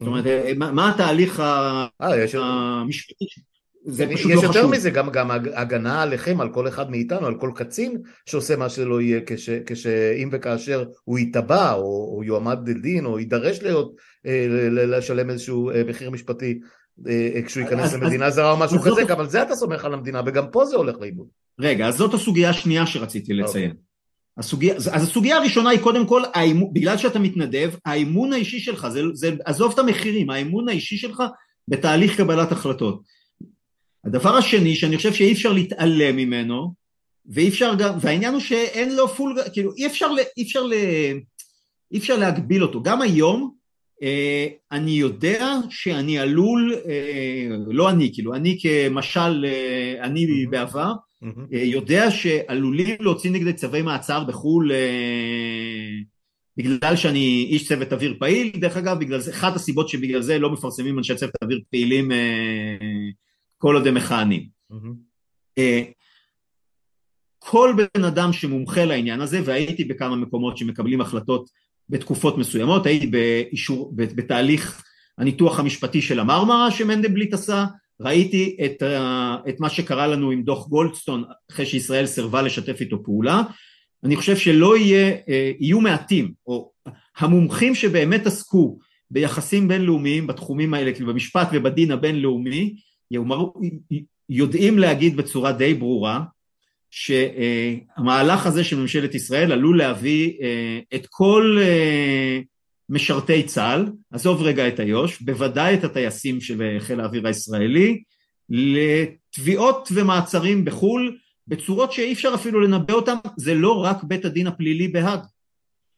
זאת אומרת, mm-hmm. מה, מה התהליך אה, המשפטי? זה פשוט לא חשוב. יש יותר מזה, גם, גם הגנה עליכם, על כל אחד מאיתנו, על כל קצין שעושה מה שלא יהיה, כש, כשאם וכאשר הוא ייתבע, או, או יועמד לדין, או יידרש להיות, אה, לשלם איזשהו אה, מחיר משפטי אה, כשהוא ייכנס למדינה זרה או משהו כזה, גם על זה אתה סומך על המדינה, וגם פה זה הולך לאיבוד. רגע, אז זאת הסוגיה השנייה שרציתי לציין. אוקיי. הסוגיה, אז הסוגיה הראשונה היא קודם כל, האימון, בגלל שאתה מתנדב, האמון האישי שלך, זה, זה, עזוב את המחירים, האמון האישי שלך בתהליך קבלת החלטות. הדבר השני שאני חושב שאי אפשר להתעלם ממנו ואי אפשר גם, והעניין הוא שאין לו פול, כאילו אי אפשר, אי אפשר, אי אפשר להגביל אותו, גם היום אה, אני יודע שאני עלול, אה, לא אני, כאילו אני כמשל, אה, אני בעבר, יודע שעלולים להוציא נגדי צווי מעצר בחו"ל בגלל שאני איש צוות אוויר פעיל, דרך אגב, בגלל זה, אחת הסיבות שבגלל זה לא מפרסמים אנשי צוות אוויר פעילים כל עוד הם מכהנים. כל בן אדם שמומחה לעניין הזה, והייתי בכמה מקומות שמקבלים החלטות בתקופות מסוימות, הייתי באישור, בתהליך הניתוח המשפטי של המרמרה שמנדלבליט עשה, ראיתי את, את מה שקרה לנו עם דוח גולדסטון אחרי שישראל סירבה לשתף איתו פעולה, אני חושב שלא יהיה, יהיו מעטים, או המומחים שבאמת עסקו ביחסים בינלאומיים בתחומים האלה, כאילו במשפט ובדין הבינלאומי, יודעים להגיד בצורה די ברורה שהמהלך הזה של ממשלת ישראל עלול להביא את כל משרתי צה"ל, עזוב רגע את איו"ש, בוודאי את הטייסים של חיל האוויר הישראלי, לתביעות ומעצרים בחו"ל בצורות שאי אפשר אפילו לנבא אותם, זה לא רק בית הדין הפלילי בהאג.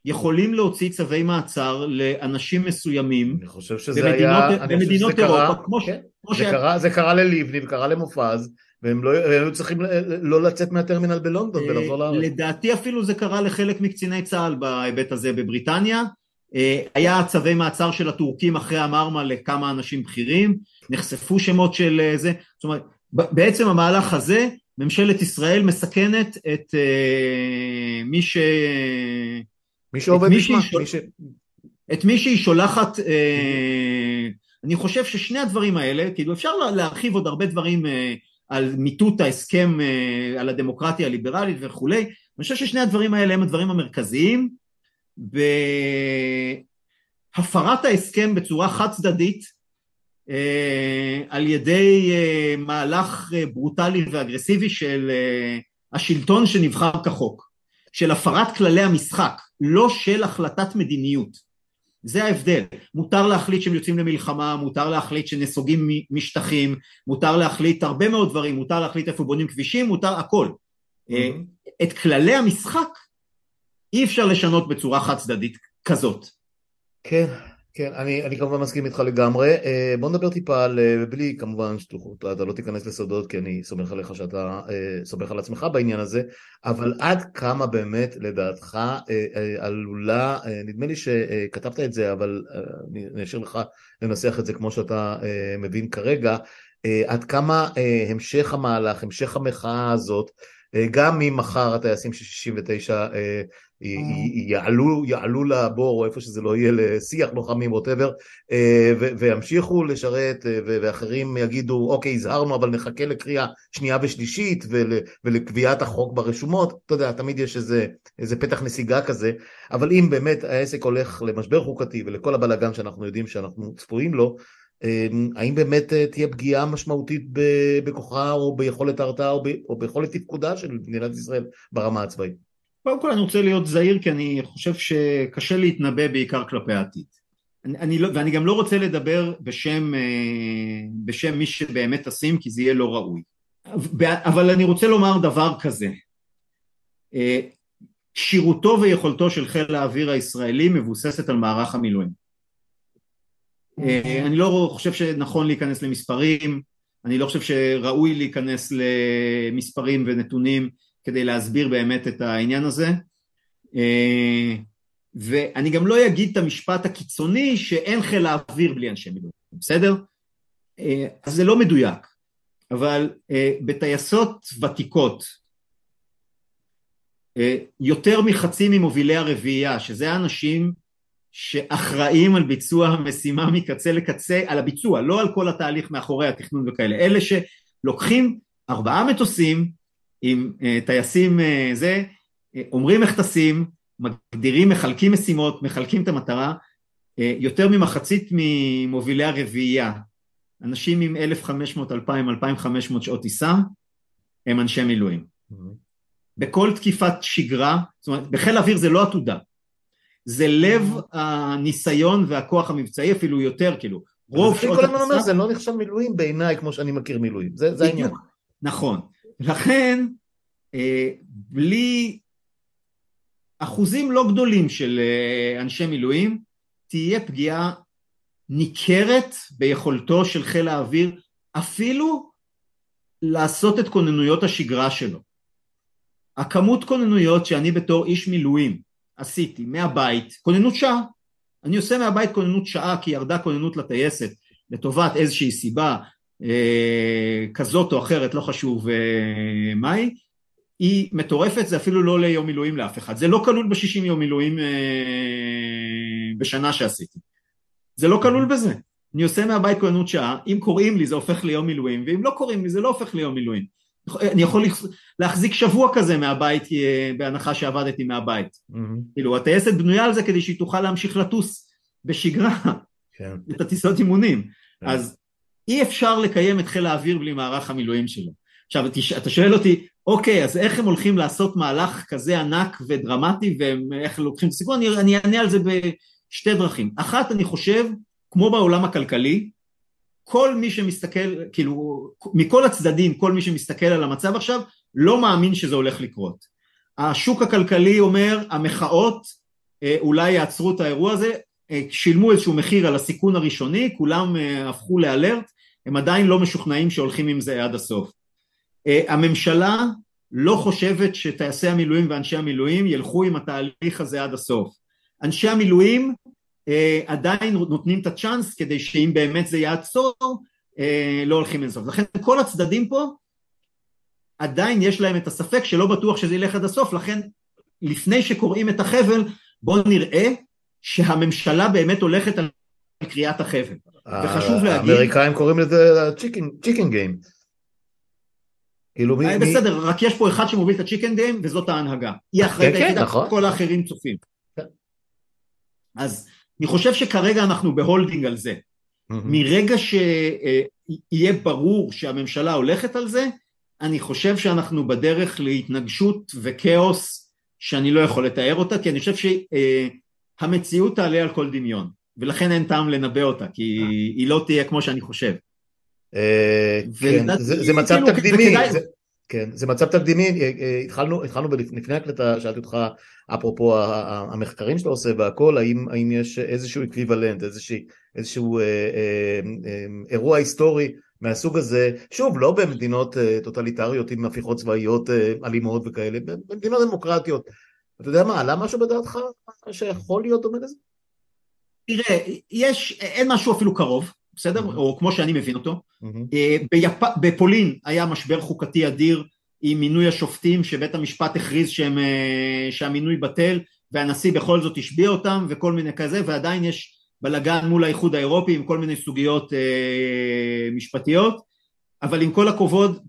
יכולים להוציא צווי מעצר לאנשים מסוימים אני חושב שזה במדינות, היה, במדינות אירופה, כמו, כן, זה, ש... קרה, זה קרה לליבני וקרה למופז, והם לא היו צריכים לא לצאת מהטרמינל בלונדון ולחזור לארץ. לדעתי אפילו זה קרה לחלק מקציני צה"ל בהיבט הזה בבריטניה, אה, היה צווי מעצר של הטורקים אחרי המרמה לכמה אנשים בכירים, נחשפו שמות של אה, זה, זאת אומרת בעצם המהלך הזה ממשלת ישראל מסכנת את uh, מי ש... מי שעובד בשמה. את מי שהיא שולחת, uh, אני חושב ששני הדברים האלה, כאילו אפשר להרחיב עוד הרבה דברים uh, על מיטוט ההסכם, uh, על הדמוקרטיה הליברלית וכולי, אני חושב ששני הדברים האלה הם הדברים המרכזיים, בהפרת ההסכם בצורה חד צדדית אה, על ידי אה, מהלך אה, ברוטלי ואגרסיבי של השלטון שנבחר כחוק, של הפרת כללי המשחק, לא של החלטת מדיניות. זה ההבדל. מותר להחליט שהם יוצאים למלחמה, מותר להחליט שנסוגים משטחים, מותר להחליט הרבה מאוד דברים, מותר להחליט איפה בונים כבישים, מותר הכל. Mm-hmm. את כללי המשחק אי אפשר לשנות בצורה חד צדדית כזאת. כן, כן, אני, אני כמובן מסכים איתך לגמרי. אה, בוא נדבר טיפה על, אה, בלי כמובן אתה לא תיכנס לסודות כי אני סומך עליך שאתה אה, סומך על עצמך בעניין הזה, אבל עד כמה באמת לדעתך עלולה, נדמה לי שכתבת את זה, אבל אני אשאיר לך לנסח את זה כמו שאתה מבין כרגע, עד כמה המשך המהלך, המשך המחאה הזאת, גם אם מחר הטייסים של 69 יעלו, יעלו לבור או איפה שזה לא יהיה לשיח לוחמים ווטאבר אה, וימשיכו לשרת אה, ואחרים יגידו אוקיי הזהרנו אבל נחכה לקריאה שנייה ושלישית ול, ולקביעת החוק ברשומות. אתה יודע תמיד יש איזה, איזה פתח נסיגה כזה אבל אם באמת העסק הולך למשבר חוקתי ולכל הבלאגן שאנחנו יודעים שאנחנו צפויים לו אה, האם באמת תהיה פגיעה משמעותית בכוחה או ביכולת ההרתעה או ביכולת תפקודה של מדינת ישראל ברמה הצבאית קודם כל אני רוצה להיות זהיר כי אני חושב שקשה להתנבא בעיקר כלפי העתיד. אני, אני לא, ואני גם לא רוצה לדבר בשם, אה, בשם מי שבאמת טסים כי זה יהיה לא ראוי. אבל אני רוצה לומר דבר כזה, אה, כשירותו ויכולתו של חיל האוויר הישראלי מבוססת על מערך המילואים. אה, אני לא חושב שנכון להיכנס למספרים, אני לא חושב שראוי להיכנס למספרים ונתונים כדי להסביר באמת את העניין הזה. אה, ואני גם לא אגיד את המשפט הקיצוני שאין חיל האוויר בלי אנשי מילואים, בסדר? אה, אז זה לא מדויק, אבל אה, בטייסות ותיקות יותר מחצי ממובילי הרביעייה, שזה האנשים שאחראים על ביצוע המשימה מקצה לקצה, על הביצוע, לא על כל התהליך מאחורי התכנון וכאלה, אלה שלוקחים ארבעה מטוסים, עם uh, טייסים uh, זה, uh, אומרים איך טסים, מגדירים, מחלקים משימות, מחלקים את המטרה, uh, יותר ממחצית ממובילי הרביעייה, אנשים עם 1,500, 2,000, 2,500 שעות טיסה, הם אנשי מילואים. Mm-hmm. בכל תקיפת שגרה, זאת אומרת, בחיל האוויר זה לא עתודה, זה לב הניסיון והכוח המבצעי, אפילו יותר, כאילו, רוב שעות הטיסה... זה לא נחשב מילואים בעיניי כמו שאני מכיר מילואים, זה, זה העניין. נכון. לכן, אה, בלי אחוזים לא גדולים של אה, אנשי מילואים, תהיה פגיעה ניכרת ביכולתו של חיל האוויר, אפילו לעשות את כוננויות השגרה שלו. הכמות כוננויות שאני בתור איש מילואים עשיתי מהבית, כוננות שעה, אני עושה מהבית כוננות שעה כי ירדה כוננות לטייסת לטובת איזושהי סיבה כזאת או אחרת, לא חשוב אה, מהי, היא מטורפת, זה אפילו לא ליום מילואים לאף אחד, זה לא כלול בשישים יום מילואים אה, בשנה שעשיתי, זה לא כלול בזה, אני עושה מהבית כהנות שעה, אם קוראים לי זה הופך ליום מילואים, ואם לא קוראים לי זה לא הופך ליום מילואים, אני יכול להחזיק שבוע כזה מהבית אה, בהנחה שעבדתי מהבית, mm-hmm. כאילו הטייסת בנויה על זה כדי שהיא תוכל להמשיך לטוס בשגרה. כן. את הטיסות אימונים, כן. אז אי אפשר לקיים את חיל האוויר בלי מערך המילואים שלו. עכשיו אתה שואל אותי, אוקיי, אז איך הם הולכים לעשות מהלך כזה ענק ודרמטי ואיך לוקחים את הסיכון? אני, אענה על זה בשתי דרכים. אחת, אני חושב, כמו בעולם הכלכלי, כל מי שמסתכל, כאילו, מכל הצדדים, כל מי שמסתכל על המצב עכשיו, לא מאמין שזה הולך לקרות. השוק הכלכלי אומר, המחאות אה, אולי יעצרו את האירוע הזה, שילמו איזשהו מחיר על הסיכון הראשוני, כולם אה, הפכו לאלרט, הם עדיין לא משוכנעים שהולכים עם זה עד הסוף. הממשלה לא חושבת שטייסי המילואים ואנשי המילואים ילכו עם התהליך הזה עד הסוף. אנשי המילואים אה, עדיין נותנים את הצ'אנס כדי שאם באמת זה יעצור אה, לא הולכים לסוף. לכן כל הצדדים פה עדיין יש להם את הספק שלא בטוח שזה ילך עד הסוף, לכן לפני שקוראים את החבל בואו נראה שהממשלה באמת הולכת על קריאת החבל. וחשוב להגיד... האמריקאים קוראים לזה chicken game. כאילו מי... בסדר, רק יש פה אחד שמוביל את ה chicken game וזאת ההנהגה. היא אחראית כן, היחידה, נכון. כל האחרים צופים. כן. אז אני חושב שכרגע אנחנו ב holding על זה. מרגע שיהיה ברור שהממשלה הולכת על זה, אני חושב שאנחנו בדרך להתנגשות וכאוס שאני לא יכול לתאר אותה, כי אני חושב שהמציאות תעלה על כל דמיון, ולכן אין טעם לנבא אותה, כי היא לא תהיה כמו שאני חושב. אה, כן, זה מצב כאילו, תקדימי. כן, זה מצב תקדימי, אה, אה, התחלנו, התחלנו לפני הקלטה, שאלתי אותך, אפרופו המחקרים שאתה עושה והכל, האם, האם יש איזשהו equivalent, איזשהו, איזשהו אה, אה, אה, אירוע היסטורי מהסוג הזה, שוב, לא במדינות אה, טוטליטריות עם הפיכות צבאיות אה, אלימות וכאלה, במדינות דמוקרטיות. אתה יודע מה, עלה משהו בדעתך שיכול להיות דומה לזה? תראה, יש, אין משהו אפילו קרוב, בסדר? Mm-hmm. או כמו שאני מבין אותו. Mm-hmm. ביפ... בפולין היה משבר חוקתי אדיר עם מינוי השופטים שבית המשפט הכריז שהם, אה, שהמינוי בטל והנשיא בכל זאת השביע אותם וכל מיני כזה ועדיין יש בלאגן מול האיחוד האירופי עם כל מיני סוגיות אה, משפטיות אבל עם כל הכבוד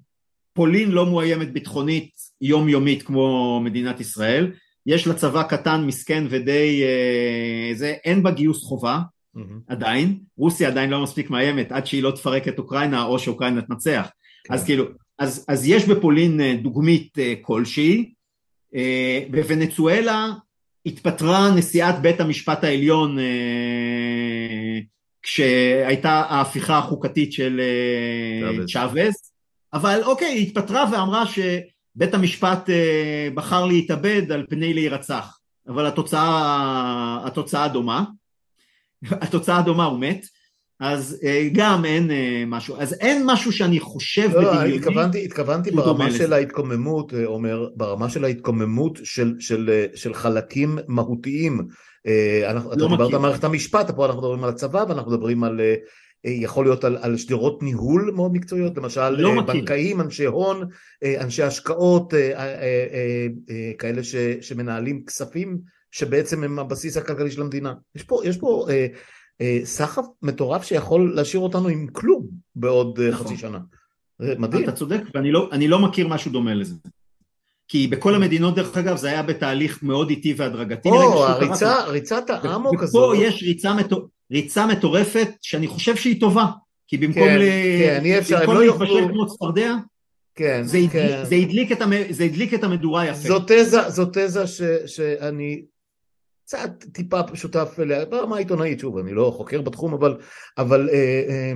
פולין לא מאוימת ביטחונית יומיומית כמו מדינת ישראל יש לה צבא קטן מסכן ודי אה, זה אין בה גיוס חובה mm-hmm. עדיין, רוסיה עדיין לא מספיק מאיימת עד שהיא לא תפרק את אוקראינה או שאוקראינה תנצח, כן. אז כאילו, אז, אז יש בפולין אה, דוגמית אה, כלשהי, אה, בוונצואלה התפטרה נשיאת בית המשפט העליון כשהייתה ההפיכה החוקתית של צ'אבס, אבל אוקיי, היא התפטרה ואמרה שבית המשפט בחר להתאבד על פני להירצח, אבל התוצאה, התוצאה דומה. התוצאה דומה, הוא מת, אז אה, גם אין אה, משהו, אז אין משהו שאני חושב לא, בדמיוני. התכוונתי, התכוונתי ברמה של ההתקוממות, אה, עומר, ברמה של ההתקוממות של, של, של חלקים מהותיים. אנחנו, לא אתה דיברת על מערכת המשפט, פה אנחנו מדברים על הצבא ואנחנו מדברים על, יכול להיות על, על שדרות ניהול מאוד מקצועיות, למשל לא בנקאים, אנשי הון, אנשי השקעות, כאלה ש, שמנהלים כספים שבעצם הם הבסיס הכלכלי של המדינה. יש פה, יש פה אה, אה, סחף מטורף שיכול להשאיר אותנו עם כלום בעוד אה, נכון. חצי שנה. מדהים. אתה צודק, ואני לא, לא מכיר משהו דומה לזה. כי בכל המדינות דרך אגב זה היה בתהליך מאוד איטי והדרגתי. או, הריצה, ריצת האמוק הזאת. ופה יש ריצה, מטור, ריצה מטורפת שאני חושב שהיא טובה. כי במקום, כן, ל... כן, אי אפשר, במקום לא כמו צפרדע, כן, זה, כן. הדליק, זה, הדליק את המ... זה הדליק את המדורה יפה. זו תזה, זו תזה ש, שאני קצת טיפה שותף אליה, ברמה העיתונאית, שוב, אני לא חוקר בתחום, אבל, אבל אה, אה,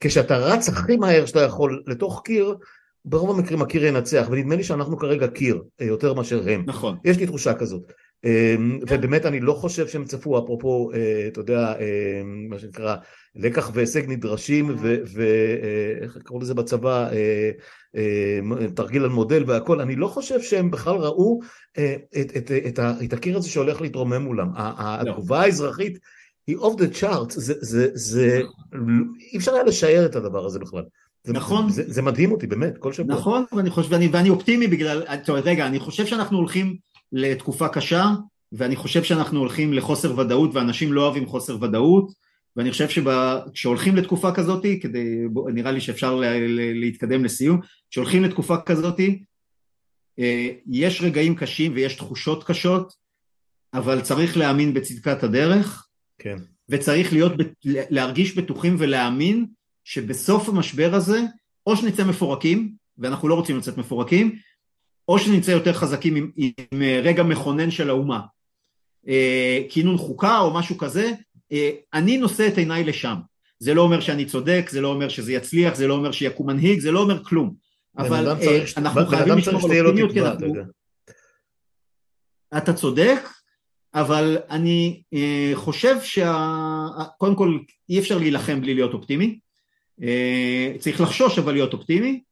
כשאתה רץ הכי מהר שאתה יכול לתוך קיר, ברוב המקרים הקיר ינצח, ונדמה לי שאנחנו כרגע קיר אה, יותר מאשר הם. נכון. יש לי תחושה כזאת. ובאמת אני לא חושב שהם צפו, אפרופו, אתה יודע, מה שנקרא, לקח והישג נדרשים, ואיך קראו לזה בצבא, תרגיל על מודל והכל, אני לא חושב שהם בכלל ראו את, הקיר הזה שהולך להתרומם מולם. התגובה האזרחית היא אוף דה צ'ארט, זה, זה, זה, אי אפשר היה לשער את הדבר הזה בכלל. נכון. זה, זה מדהים אותי, באמת, כל שבוע. נכון, ואני, חושב, ואני, ואני אופטימי בגלל, טוב, רגע, אני חושב שאנחנו הולכים לתקופה קשה, ואני חושב שאנחנו הולכים לחוסר ודאות, ואנשים לא אוהבים חוסר ודאות, ואני חושב שכשהולכים לתקופה כזאת, כדי, נראה לי שאפשר לה, להתקדם לסיום, כשהולכים לתקופה כזאת, אה, יש רגעים קשים ויש תחושות קשות, אבל צריך להאמין בצדקת הדרך, כן. וצריך להיות, להרגיש בטוחים ולהאמין שבסוף המשבר הזה, או שנצא מפורקים, ואנחנו לא רוצים לצאת מפורקים, או שנצא יותר חזקים עם, עם רגע מכונן של האומה. אה, כינון חוקה או משהו כזה, אה, אני נושא את עיניי לשם. זה לא אומר שאני צודק, זה לא אומר שזה יצליח, זה לא אומר שיקום מנהיג, זה לא אומר כלום. אבל אה, אנחנו חייבים לשמור על אופטימיות, כי אנחנו... אתה צודק, אבל אני אה, חושב שקודם כל אי אפשר להילחם בלי להיות אופטימי, אה, צריך לחשוש אבל להיות אופטימי,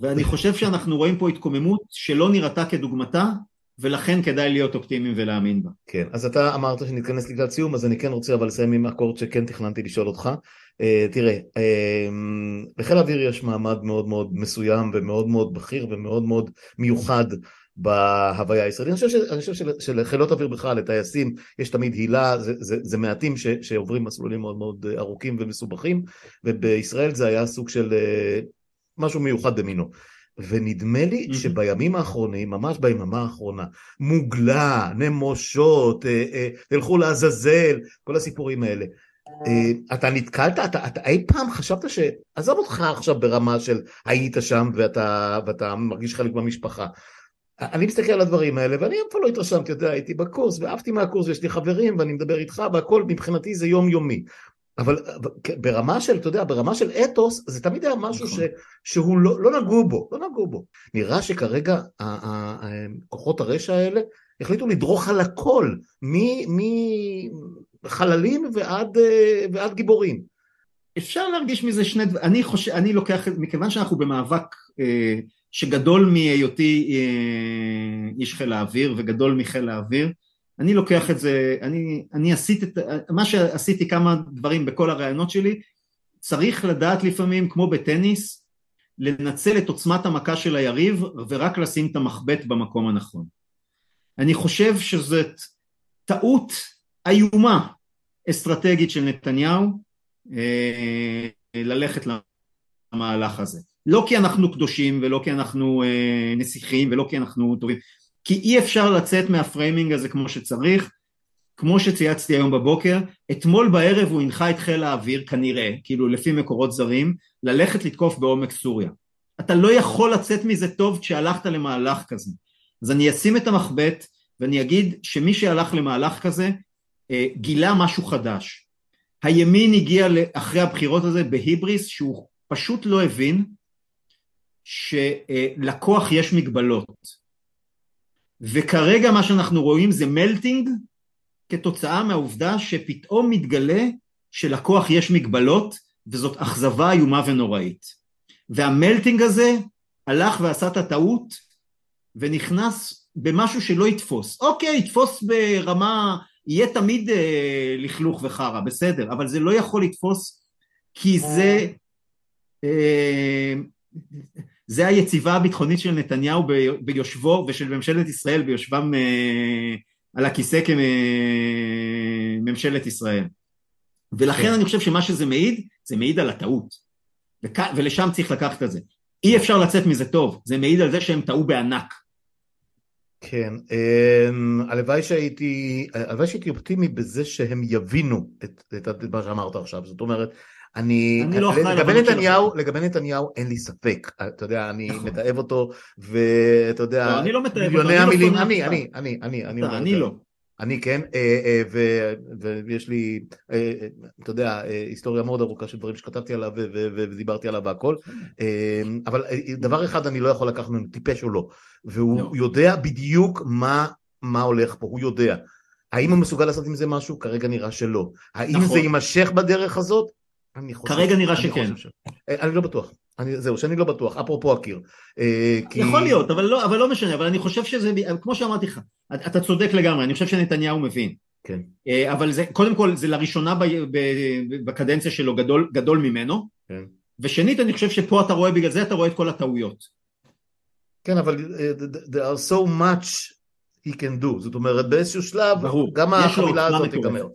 ואני חושב שאנחנו רואים פה התקוממות שלא נראתה כדוגמתה, ולכן כדאי להיות אופטימיים ולהאמין בה. כן, אז אתה אמרת שנתכנס לקראת סיום, אז אני כן רוצה אבל לסיים עם אקורד שכן תכננתי לשאול אותך. Uh, תראה, uh, לחיל האוויר יש מעמד מאוד מאוד מסוים ומאוד מאוד בכיר ומאוד מאוד מיוחד בהוויה הישראלית. אני חושב, חושב שלחילות אוויר בכלל, לטייסים, יש תמיד הילה, זה, זה, זה מעטים ש, שעוברים מסלולים מאוד מאוד ארוכים ומסובכים, ובישראל זה היה סוג של משהו מיוחד במינו. ונדמה לי mm-hmm. שבימים האחרונים, ממש ביממה האחרונה, מוגלה, נמושות, אה, אה, תלכו לעזאזל, כל הסיפורים האלה. אה, אתה נתקלת, אתה, אתה אי פעם חשבת ש... עזוב אותך עכשיו ברמה של היית שם ואתה, ואתה מרגיש חלק מהמשפחה. אני מסתכל על הדברים האלה ואני אף פעם לא התרשמתי, אתה יודע, הייתי בקורס ועפתי מהקורס ויש לי חברים ואני מדבר איתך והכל מבחינתי זה יומיומי. אבל ברמה של, אתה יודע, ברמה של אתוס, זה תמיד היה משהו נכון. ש, שהוא לא, לא נגעו בו, לא נגעו בו. נראה שכרגע כוחות הרשע האלה החליטו לדרוך על הכל, מחללים ועד, ועד גיבורים. אפשר להרגיש מזה שני דברים, אני חושב, אני לוקח, מכיוון שאנחנו במאבק אה, שגדול מהיותי אה, איש חיל האוויר וגדול מחיל האוויר, אני לוקח את זה, אני, אני עשיתי, מה שעשיתי כמה דברים בכל הרעיונות שלי, צריך לדעת לפעמים, כמו בטניס, לנצל את עוצמת המכה של היריב ורק לשים את המחבט במקום הנכון. אני חושב שזאת טעות איומה אסטרטגית של נתניהו אה, ללכת למהלך הזה. לא כי אנחנו קדושים ולא כי אנחנו אה, נסיכים ולא כי אנחנו טובים, כי אי אפשר לצאת מהפריימינג הזה כמו שצריך, כמו שצייצתי היום בבוקר, אתמול בערב הוא הנחה את חיל האוויר כנראה, כאילו לפי מקורות זרים, ללכת לתקוף בעומק סוריה. אתה לא יכול לצאת מזה טוב כשהלכת למהלך כזה. אז אני אשים את המחבט ואני אגיד שמי שהלך למהלך כזה אה, גילה משהו חדש. הימין הגיע אחרי הבחירות הזה בהיבריס שהוא פשוט לא הבין שלכוח יש מגבלות. וכרגע מה שאנחנו רואים זה מלטינג כתוצאה מהעובדה שפתאום מתגלה שלכוח יש מגבלות וזאת אכזבה איומה ונוראית. והמלטינג הזה הלך ועשה את הטעות ונכנס במשהו שלא יתפוס. אוקיי, יתפוס ברמה, יהיה תמיד אה, לכלוך וחרא, בסדר, אבל זה לא יכול לתפוס כי זה... אה, זה היציבה הביטחונית של נתניהו ביושבו ושל ממשלת ישראל ביושבם אה, על הכיסא כממשלת ישראל. ולכן כן. אני חושב שמה שזה מעיד, זה מעיד על הטעות. וכ... ולשם צריך לקחת את זה. אי אפשר לצאת מזה טוב, זה מעיד על זה שהם טעו בענק. כן, אמ, הלוואי שהייתי, הלוואי שהייתי אופטימי בזה שהם יבינו את, את מה שאמרת עכשיו, זאת אומרת, אני, אני לא לגבי נתניהו, לגבי נתניהו אין לי ספק, אתה יודע, אני נכון. מתעב אותו, ואתה יודע, לא, אני לא מתעב אותו, מיליוני המילים, אני, אני, אני, אני, אני, אני לא. אני כן, אה, אה, ויש לי, אה, אתה יודע, היסטוריה מאוד ארוכה של דברים שכתבתי עליו ודיברתי עליו והכל, אבל דבר אחד אני לא יכול לקחת ממנו, טיפש או לא, והוא לא. יודע בדיוק מה הולך פה, הוא יודע. האם הוא מסוגל לעשות עם זה משהו? כרגע נראה שלא. האם נכון. זה יימשך בדרך הזאת? אני חושב... כרגע נראה שכן. אה, אני לא בטוח. אני, זהו, שאני לא בטוח, אפרופו הקיר. אה, כי- יכול להיות, אבל לא, אבל לא משנה, אבל אני חושב שזה, כמו שאמרתי לך, אתה צודק לגמרי, אני חושב שנתניהו מבין. כן. אה, אבל זה, קודם כל, זה לראשונה ב, ב, בקדנציה שלו גדול, גדול ממנו, כן. ושנית, אני חושב שפה אתה רואה, בגלל זה אתה רואה את כל הטעויות. כן, אבל there are so much he can do. זאת אומרת, באיזשהו שלב, ברור, גם החבילה הזאת תיגמר.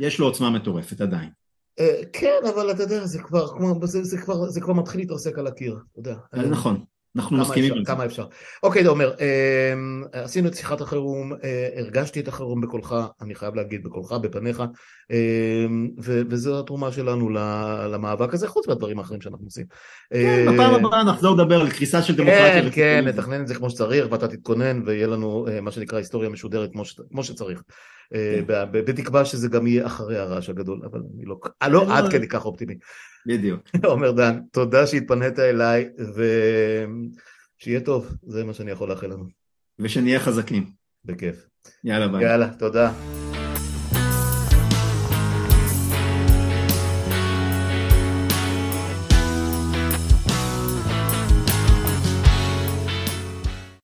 יש לו עוצמה מטורפת עדיין. אה, כן, אבל אתה יודע, זה כבר, כמו- זה, זה, כבר, זה כבר מתחיל להתרסק על הקיר, אתה יודע. אז נכון, אנחנו מסכימים אפשר. כמה אפשר. אוקיי, עומר, אה, עשינו את שיחת החירום, אה, הרגשתי את החירום בקולך, אני חייב להגיד בקולך, בפניך, אה, וזו התרומה שלנו למאבק הזה, חוץ מהדברים האחרים שאנחנו עושים. כן, אה, בפעם הבאה נחזור לדבר על קריסה של דמוקרטיה. כן, כן, נתכנן את זה כמו שצריך, ואתה תתכונן, ויהיה לנו אה, מה שנקרא היסטוריה משודרת כמו, ש... כמו שצריך. אה, כן. בתקווה שזה גם יהיה אחרי הרעש הגדול, אבל אני לא, אה, לא לא, עד לא. כדי כך אופטימי. בדיוק. עומר דן, תודה שהתפנית אליי, ושיהיה טוב, זה מה שאני יכול לאחל לנו. ושנהיה חזקים. בכיף. יאללה ביי. יאללה, תודה.